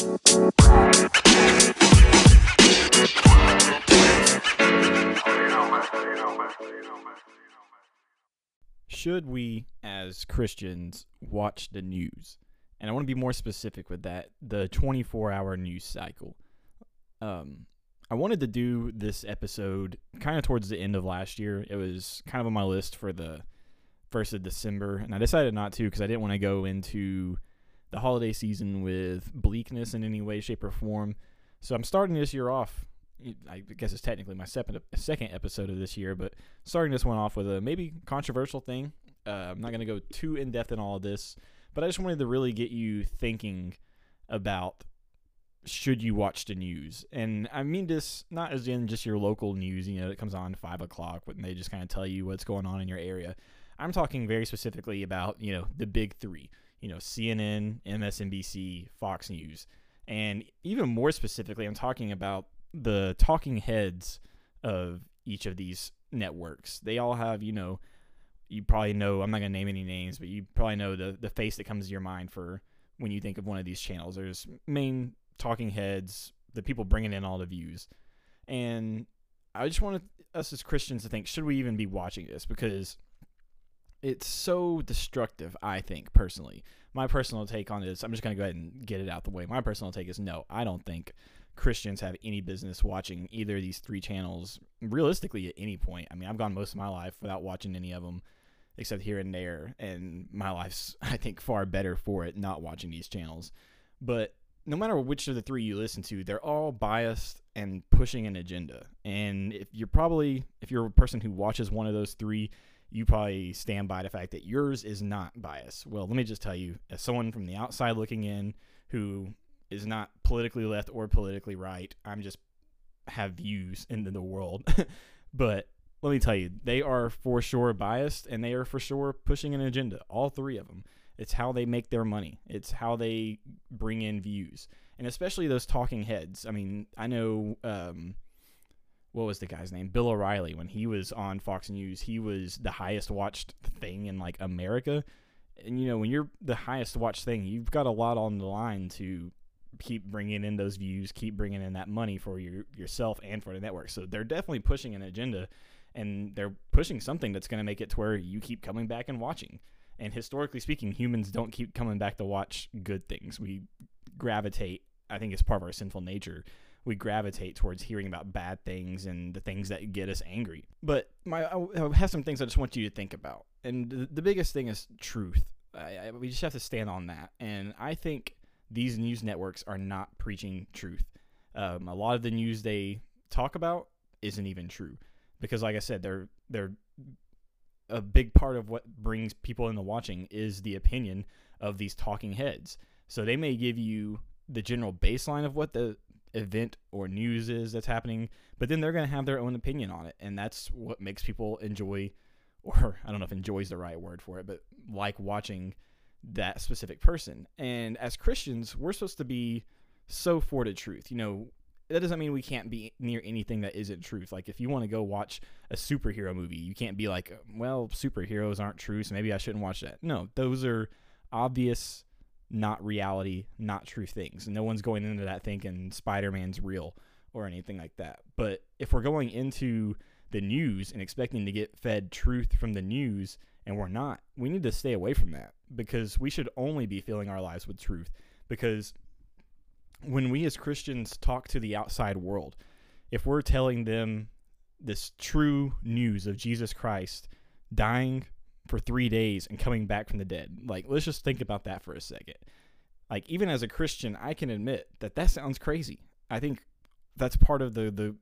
Should we, as Christians, watch the news? And I want to be more specific with that the 24 hour news cycle. Um, I wanted to do this episode kind of towards the end of last year. It was kind of on my list for the first of December, and I decided not to because I didn't want to go into the holiday season with bleakness in any way, shape, or form. So I'm starting this year off. I guess it's technically my second second episode of this year, but starting this one off with a maybe controversial thing. Uh, I'm not going to go too in depth in all of this, but I just wanted to really get you thinking about should you watch the news? And I mean this not as in just your local news, you know, that comes on five o'clock when they just kind of tell you what's going on in your area. I'm talking very specifically about, you know, the big three, you know, CNN, MSNBC, Fox News. And even more specifically, I'm talking about the talking heads of each of these networks. They all have, you know, you probably know, I'm not going to name any names, but you probably know the, the face that comes to your mind for when you think of one of these channels. There's main talking heads, the people bringing in all the views. And I just wanted us as Christians to think, should we even be watching this? Because it's so destructive, I think, personally. My personal take on this, I'm just going to go ahead and get it out the way. My personal take is no, I don't think Christians have any business watching either of these three channels realistically at any point. I mean, I've gone most of my life without watching any of them except here and there, and my life's, I think, far better for it not watching these channels. But no matter which of the three you listen to, they're all biased and pushing an agenda. And if you're probably, if you're a person who watches one of those three, you probably stand by the fact that yours is not biased. Well, let me just tell you, as someone from the outside looking in who is not politically left or politically right, I'm just have views into the world. but let me tell you, they are for sure biased and they are for sure pushing an agenda, all three of them. It's how they make their money. It's how they bring in views, and especially those talking heads. I mean, I know um, what was the guy's name? Bill O'Reilly. When he was on Fox News, he was the highest watched thing in like America. And you know, when you're the highest watched thing, you've got a lot on the line to keep bringing in those views, keep bringing in that money for your yourself and for the network. So they're definitely pushing an agenda, and they're pushing something that's going to make it to where you keep coming back and watching. And historically speaking, humans don't keep coming back to watch good things. We gravitate, I think it's part of our sinful nature. We gravitate towards hearing about bad things and the things that get us angry. But my, I have some things I just want you to think about. And the, biggest thing is truth. I, I, we just have to stand on that. And I think these news networks are not preaching truth. Um, a lot of the news they talk about isn't even true because, like I said, they're they're a big part of what brings people into watching is the opinion of these talking heads. So they may give you the general baseline of what the event or news is that's happening, but then they're going to have their own opinion on it. And that's what makes people enjoy, or I don't know if enjoy is the right word for it, but like watching that specific person. And as Christians, we're supposed to be so for the truth. You know, that doesn't mean we can't be near anything that isn't truth. Like if you want to go watch a superhero movie, you can't be like, well, superheroes aren't true, so maybe I shouldn't watch that. No, those are obvious, not reality, not true things. No one's going into that thinking Spider-Man's real or anything like that. But if we're going into the news and expecting to get fed truth from the news and we're not, we need to stay away from that because we should only be filling our lives with truth because when we as Christians talk to the outside world, if we're telling them this true news of Jesus Christ dying for three days and coming back from the dead, like let's just think about that for a second. Like even as a Christian, I can admit that that sounds crazy. I think that's part of the the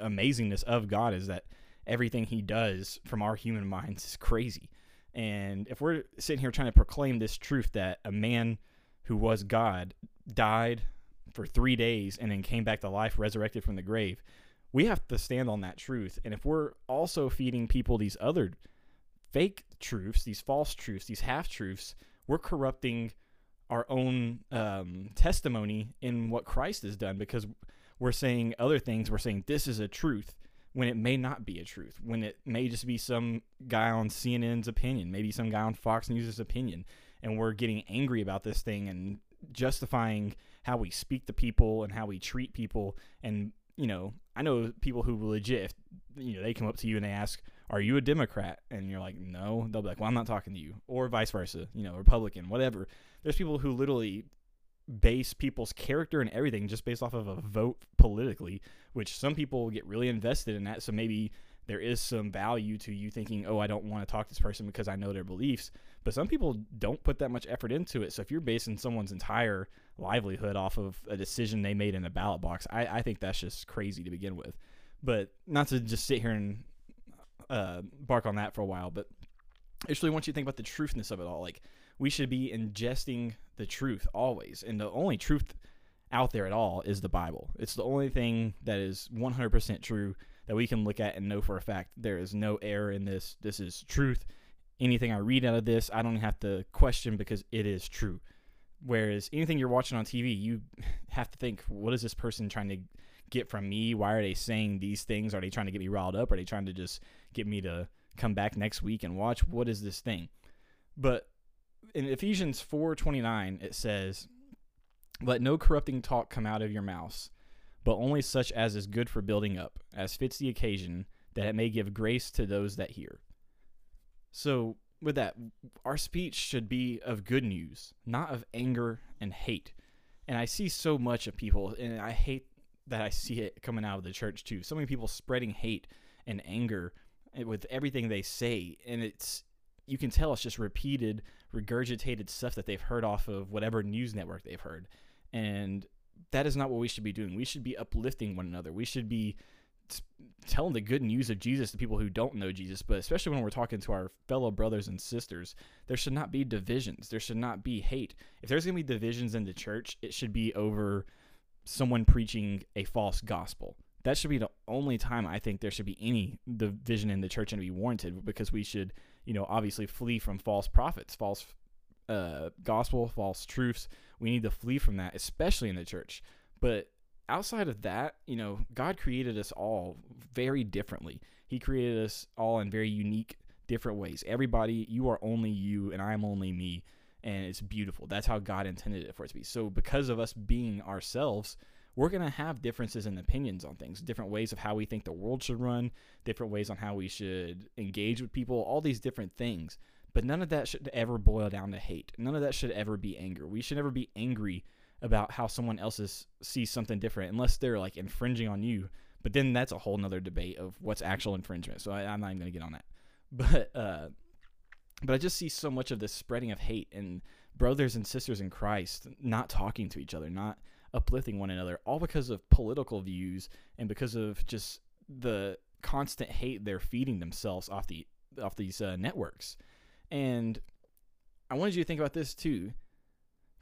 amazingness of God is that everything He does from our human minds is crazy. And if we're sitting here trying to proclaim this truth that a man who was God died for three days and then came back to life, resurrected from the grave. We have to stand on that truth. And if we're also feeding people these other fake truths, these false truths, these half truths, we're corrupting our own um, testimony in what Christ has done because we're saying other things. We're saying this is a truth when it may not be a truth, when it may just be some guy on CNN's opinion, maybe some guy on Fox News' opinion and we're getting angry about this thing and justifying how we speak to people and how we treat people. And, you know, I know people who legit, you know, they come up to you and they ask, Are you a Democrat? And you're like, No. They'll be like, Well, I'm not talking to you. Or vice versa, you know, Republican, whatever. There's people who literally base people's character and everything just based off of a vote politically, which some people get really invested in that. So maybe there is some value to you thinking, oh, I don't want to talk to this person because I know their beliefs. But some people don't put that much effort into it. So if you're basing someone's entire livelihood off of a decision they made in a ballot box, I, I think that's just crazy to begin with. But not to just sit here and uh, bark on that for a while, but I just really want you to think about the truthness of it all. Like, we should be ingesting the truth always. And the only truth out there at all is the Bible. It's the only thing that is 100% true that we can look at and know for a fact there is no error in this. This is truth. Anything I read out of this, I don't have to question because it is true. Whereas anything you're watching on TV, you have to think, what is this person trying to get from me? Why are they saying these things? Are they trying to get me riled up? Are they trying to just get me to come back next week and watch? What is this thing? But in Ephesians 4:29 it says, "Let no corrupting talk come out of your mouths, but only such as is good for building up, as fits the occasion, that it may give grace to those that hear." So, with that, our speech should be of good news, not of anger and hate. And I see so much of people, and I hate that I see it coming out of the church too. So many people spreading hate and anger with everything they say, and it's you can tell it's just repeated, regurgitated stuff that they've heard off of whatever news network they've heard. And that is not what we should be doing. We should be uplifting one another. We should be telling the good news of Jesus to people who don't know Jesus, but especially when we're talking to our fellow brothers and sisters, there should not be divisions. There should not be hate. If there's going to be divisions in the church, it should be over someone preaching a false gospel. That should be the only time I think there should be any division in the church and be warranted because we should you know, obviously flee from false prophets, false uh, gospel, false truths. We need to flee from that, especially in the church. But outside of that, you know, God created us all very differently. He created us all in very unique, different ways. Everybody, you are only you, and I am only me. And it's beautiful. That's how God intended it for it to be. So, because of us being ourselves, we're going to have differences in opinions on things, different ways of how we think the world should run, different ways on how we should engage with people, all these different things. But none of that should ever boil down to hate. None of that should ever be anger. We should never be angry about how someone else sees something different unless they're like infringing on you. But then that's a whole nother debate of what's actual infringement. So I, am not even going to get on that. But, uh, but I just see so much of this spreading of hate and brothers and sisters in Christ not talking to each other, not uplifting one another, all because of political views and because of just the constant hate they're feeding themselves off the off these uh, networks. And I wanted you to think about this too.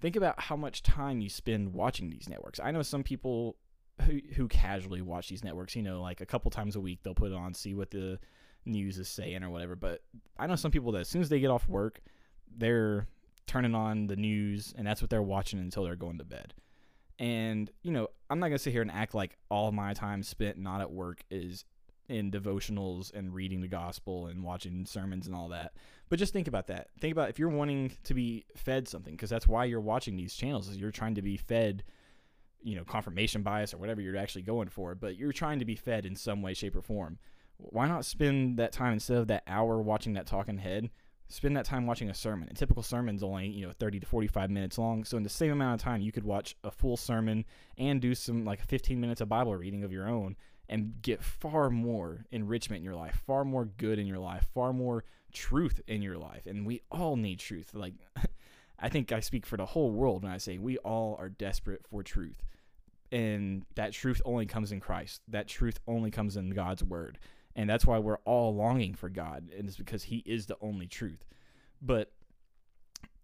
Think about how much time you spend watching these networks. I know some people who who casually watch these networks, you know, like a couple times a week they'll put it on, see what the news is saying or whatever. But I know some people that as soon as they get off work, they're turning on the news and that's what they're watching until they're going to bed. And, you know, I'm not going to sit here and act like all my time spent not at work is in devotionals and reading the gospel and watching sermons and all that. But just think about that. Think about if you're wanting to be fed something, because that's why you're watching these channels, is you're trying to be fed, you know, confirmation bias or whatever you're actually going for, but you're trying to be fed in some way, shape, or form. Why not spend that time instead of that hour watching that talking head? Spend that time watching a sermon. A typical sermon's only, you know, 30 to 45 minutes long. So in the same amount of time, you could watch a full sermon and do some like 15 minutes of Bible reading of your own and get far more enrichment in your life, far more good in your life, far more truth in your life. And we all need truth. Like I think I speak for the whole world when I say we all are desperate for truth. And that truth only comes in Christ. That truth only comes in God's word. And that's why we're all longing for God, and it's because He is the only truth. But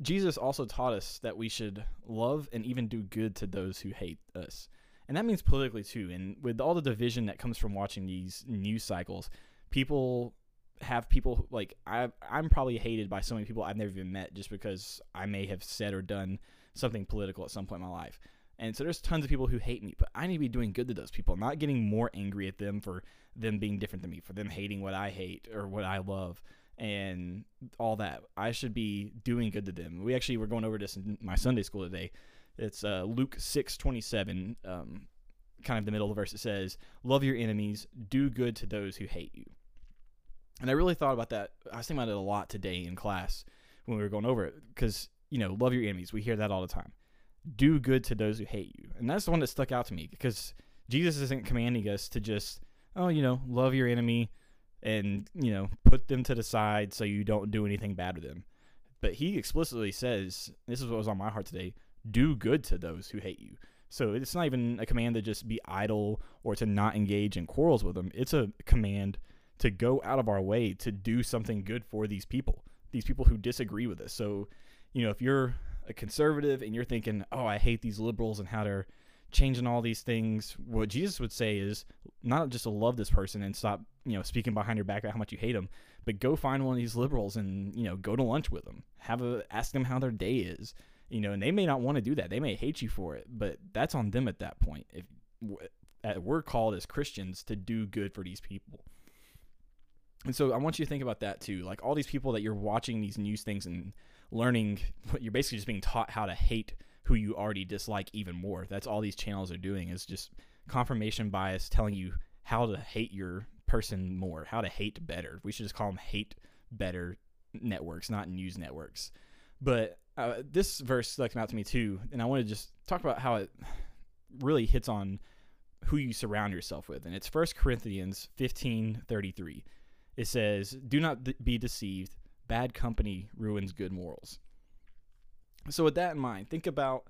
Jesus also taught us that we should love and even do good to those who hate us. And that means politically too. And with all the division that comes from watching these news cycles, people have people like I I'm probably hated by so many people I've never even met just because I may have said or done something political at some point in my life. And so there's tons of people who hate me, but I need to be doing good to those people, not getting more angry at them for them being different than me, for them hating what I hate or what I love and all that. I should be doing good to them. We actually were going over this in my Sunday school today. It's uh, Luke six twenty seven. Um, kind of the middle of the verse. It says, "Love your enemies, do good to those who hate you." And I really thought about that. I was thinking about it a lot today in class when we were going over it because you know, love your enemies. We hear that all the time. Do good to those who hate you, and that's the one that stuck out to me because Jesus isn't commanding us to just, oh, you know, love your enemy and you know put them to the side so you don't do anything bad to them. But he explicitly says, this is what was on my heart today: do good to those who hate you. So it's not even a command to just be idle or to not engage in quarrels with them. It's a command to go out of our way to do something good for these people, these people who disagree with us. So, you know, if you're a conservative and you're thinking, oh, I hate these liberals and how they're changing all these things, what Jesus would say is not just to love this person and stop, you know, speaking behind your back about how much you hate them, but go find one of these liberals and, you know, go to lunch with them. Have a ask them how their day is you know, and they may not want to do that. They may hate you for it, but that's on them at that point. If we're called as Christians to do good for these people. And so I want you to think about that too. Like all these people that you're watching these news things and learning, you're basically just being taught how to hate who you already dislike even more. That's all these channels are doing is just confirmation bias telling you how to hate your person more, how to hate better. We should just call them hate better networks, not news networks. But uh, this verse stuck out to me too, and I want to just talk about how it really hits on who you surround yourself with. And it's First Corinthians 15:33. It says, "Do not be deceived. Bad company ruins good morals." So with that in mind, think about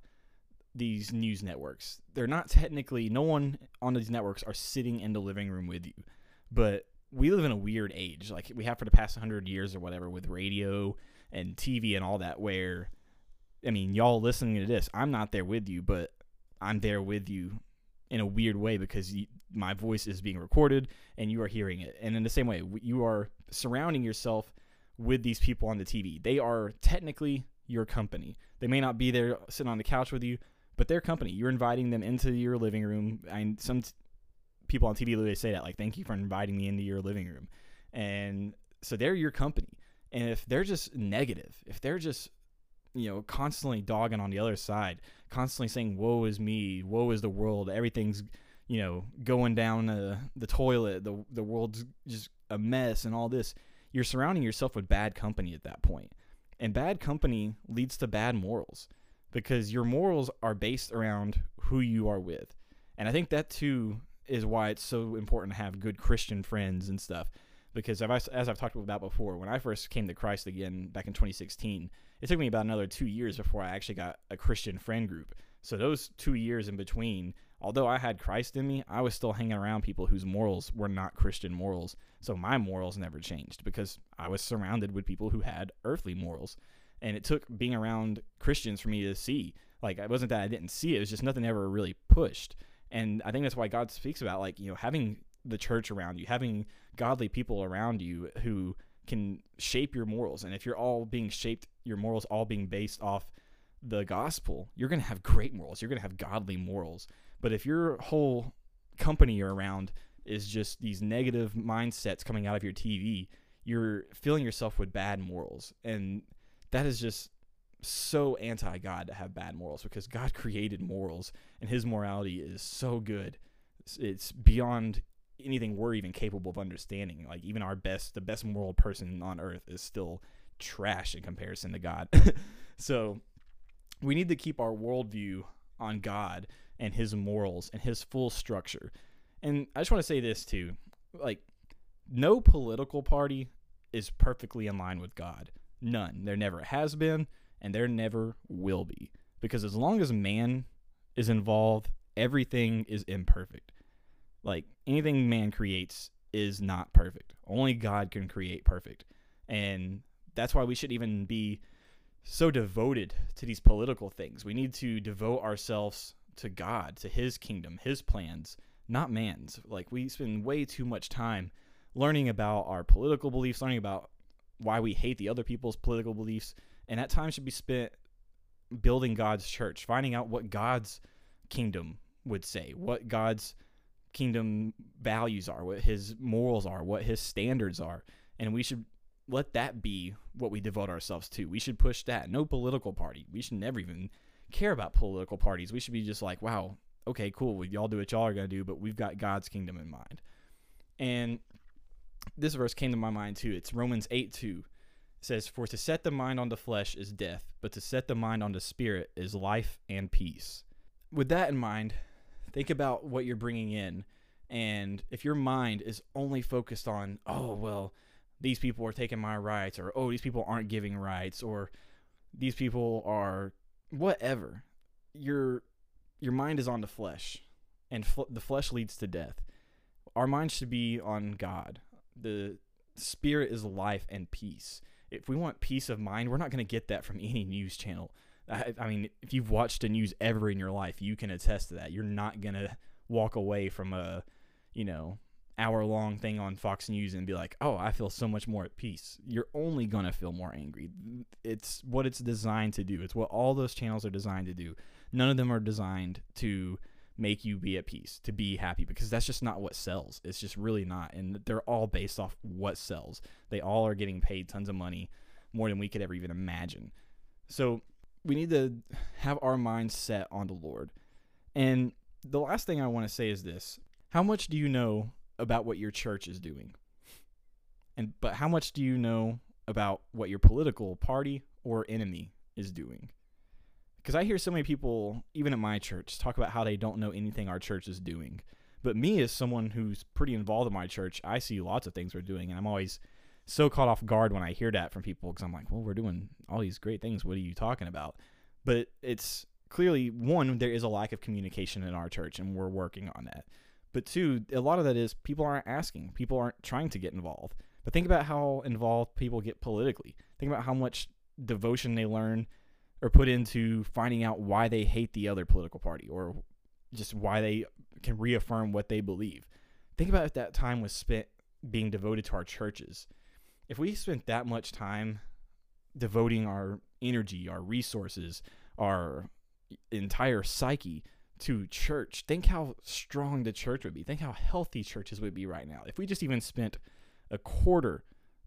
these news networks. They're not technically no one on these networks are sitting in the living room with you. But we live in a weird age. Like we have for the past 100 years or whatever with radio and TV and all that where I mean, y'all listening to this, I'm not there with you, but I'm there with you in a weird way because you, my voice is being recorded and you are hearing it. And in the same way, you are surrounding yourself with these people on the TV. They are technically your company. They may not be there sitting on the couch with you, but they're company. You're inviting them into your living room. And some t- people on TV literally say that, like, thank you for inviting me into your living room. And so they're your company. And if they're just negative, if they're just you know constantly dogging on the other side, constantly saying "woe is me," "woe is the world," everything's you know going down the the toilet, the the world's just a mess, and all this. You're surrounding yourself with bad company at that point, and bad company leads to bad morals because your morals are based around who you are with, and I think that too is why it's so important to have good Christian friends and stuff because as I've talked about before, when I first came to Christ again back in 2016, it took me about another two years before I actually got a Christian friend group. So those two years in between, although I had Christ in me, I was still hanging around people whose morals were not Christian morals. So my morals never changed because I was surrounded with people who had earthly morals. And it took being around Christians for me to see. Like, it wasn't that I didn't see it, it was just nothing ever really pushed. And I think that's why God speaks about, like, you know, having the church around you, having godly people around you who can shape your morals. And if you're all being shaped, your morals all being based off the gospel, you're going to have great morals. You're going to have godly morals. But if your whole company you're around is just these negative mindsets coming out of your TV, you're filling yourself with bad morals. And that is just so anti God to have bad morals because God created morals and his morality is so good. It's, it's beyond anything we're even capable of understanding. Like even our best, the best moral person on earth is still trash in comparison to God. so we need to keep our worldview on God and His morals and His full structure. And I just want to say this too, like no political party is perfectly in line with God. None. There never has been, and there never will be. Because as long as man is involved, everything is imperfect. Like anything man creates is not perfect. Only God can create perfect. And that's why we should even be so devoted to these political things. We need to devote ourselves to God, to his kingdom, his plans, not man's. Like we spend way too much time learning about our political beliefs, learning about why we hate the other people's political beliefs, and that time should be spent building God's church, finding out what God's kingdom would say, what God's kingdom values are, what his morals are, what his standards are. And we should let that be what we devote ourselves to. We should push that. No political party. We should never even care about political parties. We should be just like, wow, okay, cool. Y'all do what y'all are going to do, but we've got God's kingdom in mind. And this verse came to my mind too. It's Romans 8 2. It says, For to set the mind on the flesh is death, but to set the mind on the spirit is life and peace. With that in mind, think about what you're bringing in. And if your mind is only focused on, oh, well, these people are taking my rights, or oh, these people aren't giving rights, or these people are whatever, your your mind is on the flesh, and fl- the flesh leads to death. Our mind should be on God. The spirit is life and peace. If we want peace of mind, we're not going to get that from any news channel. I, I mean, if you've watched the news ever in your life, you can attest to that. You're not going to walk away from a, you know, hour long thing on Fox News and be like, "Oh, I feel so much more at peace." You're only going to feel more angry. It's what it's designed to do. It's what all those channels are designed to do. None of them are designed to make you be at peace, to be happy because that's just not what sells. It's just really not. And they're all based off what sells. They all are getting paid tons of money, more than we could ever even imagine. So, we need to have our minds set on the Lord. And the last thing I want to say is this How much do you know about what your church is doing? And but how much do you know about what your political party or enemy is doing? Because I hear so many people, even at my church, talk about how they don't know anything our church is doing. But me, as someone who's pretty involved in my church, I see lots of things we're doing, and I'm always so caught off guard when I hear that from people because I'm like, well, we're doing all these great things. What are you talking about? But it's clearly one, there is a lack of communication in our church, and we're working on that. But two, a lot of that is people aren't asking, people aren't trying to get involved. But think about how involved people get politically. Think about how much devotion they learn or put into finding out why they hate the other political party or just why they can reaffirm what they believe. Think about if that time was spent being devoted to our churches. If we spent that much time devoting our energy, our resources, our entire psyche to church, think how strong the church would be. Think how healthy churches would be right now. If we just even spent a quarter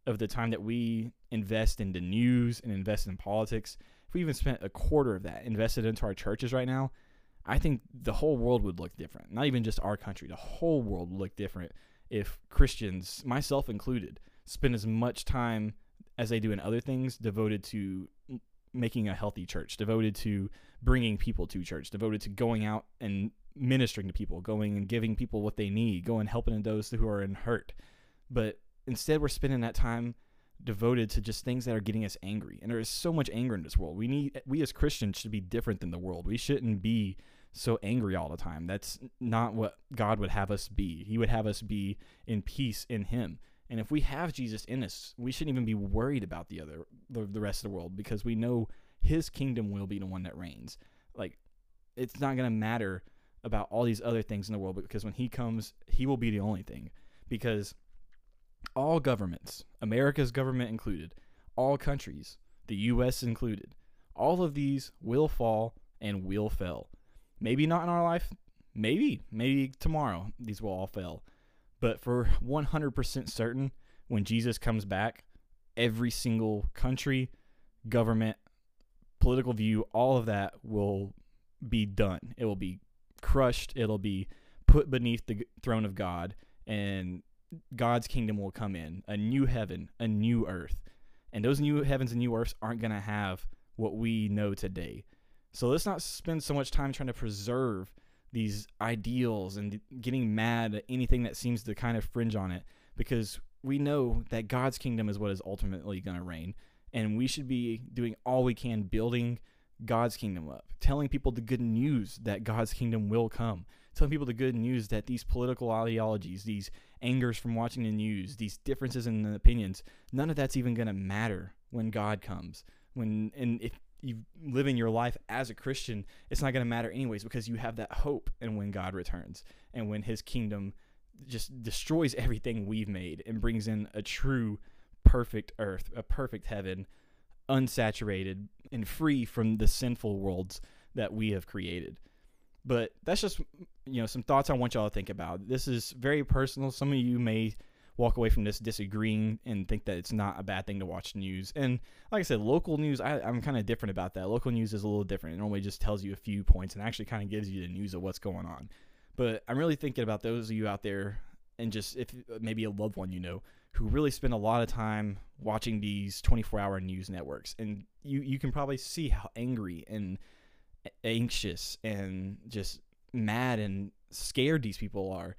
of the time that we invest into news and invest in politics, if we even spent a quarter of that invested into our churches right now, I think the whole world would look different. Not even just our country, the whole world would look different if Christians, myself included, spend as much time as they do in other things devoted to making a healthy church, devoted to bringing people to church, devoted to going out and ministering to people, going and giving people what they need, going helping those who are in hurt. But instead, we're spending that time devoted to just things that are getting us angry. And there is so much anger in this world. We need we as Christians should be different than the world. We shouldn't be so angry all the time. That's not what God would have us be. He would have us be in peace in him. And if we have Jesus in us, we shouldn't even be worried about the other the, the rest of the world because we know his kingdom will be the one that reigns. Like it's not going to matter about all these other things in the world because when he comes, he will be the only thing because all governments, America's government included, all countries, the US included, all of these will fall and will fail. Maybe not in our life, maybe, maybe tomorrow these will all fail. But for 100% certain, when Jesus comes back, every single country, government, political view, all of that will be done. It will be crushed. It'll be put beneath the throne of God, and God's kingdom will come in a new heaven, a new earth. And those new heavens and new earths aren't going to have what we know today. So let's not spend so much time trying to preserve these ideals and getting mad at anything that seems to kind of fringe on it because we know that God's kingdom is what is ultimately going to reign. And we should be doing all we can building God's kingdom up, telling people the good news that God's kingdom will come, telling people the good news that these political ideologies, these angers from watching the news, these differences in the opinions, none of that's even going to matter when God comes. When and if you living your life as a Christian, it's not going to matter anyways because you have that hope and when God returns and when his kingdom just destroys everything we've made and brings in a true perfect earth, a perfect heaven, unsaturated and free from the sinful worlds that we have created. But that's just you know some thoughts I want y'all to think about. This is very personal. Some of you may walk away from this disagreeing and think that it's not a bad thing to watch news. And like I said, local news, I, I'm kind of different about that. Local news is a little different. It normally just tells you a few points and actually kind of gives you the news of what's going on. But I'm really thinking about those of you out there and just if maybe a loved one you know who really spend a lot of time watching these 24 hour news networks. And you, you can probably see how angry and anxious and just mad and scared these people are.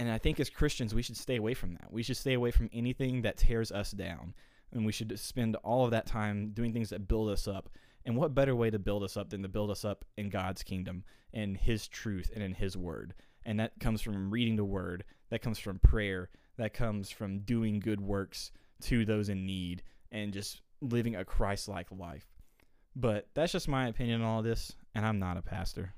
And I think as Christians, we should stay away from that. We should stay away from anything that tears us down. And we should spend all of that time doing things that build us up. And what better way to build us up than to build us up in God's kingdom and His truth and in His word? And that comes from reading the word, that comes from prayer, that comes from doing good works to those in need, and just living a Christ like life. But that's just my opinion on all this, and I'm not a pastor.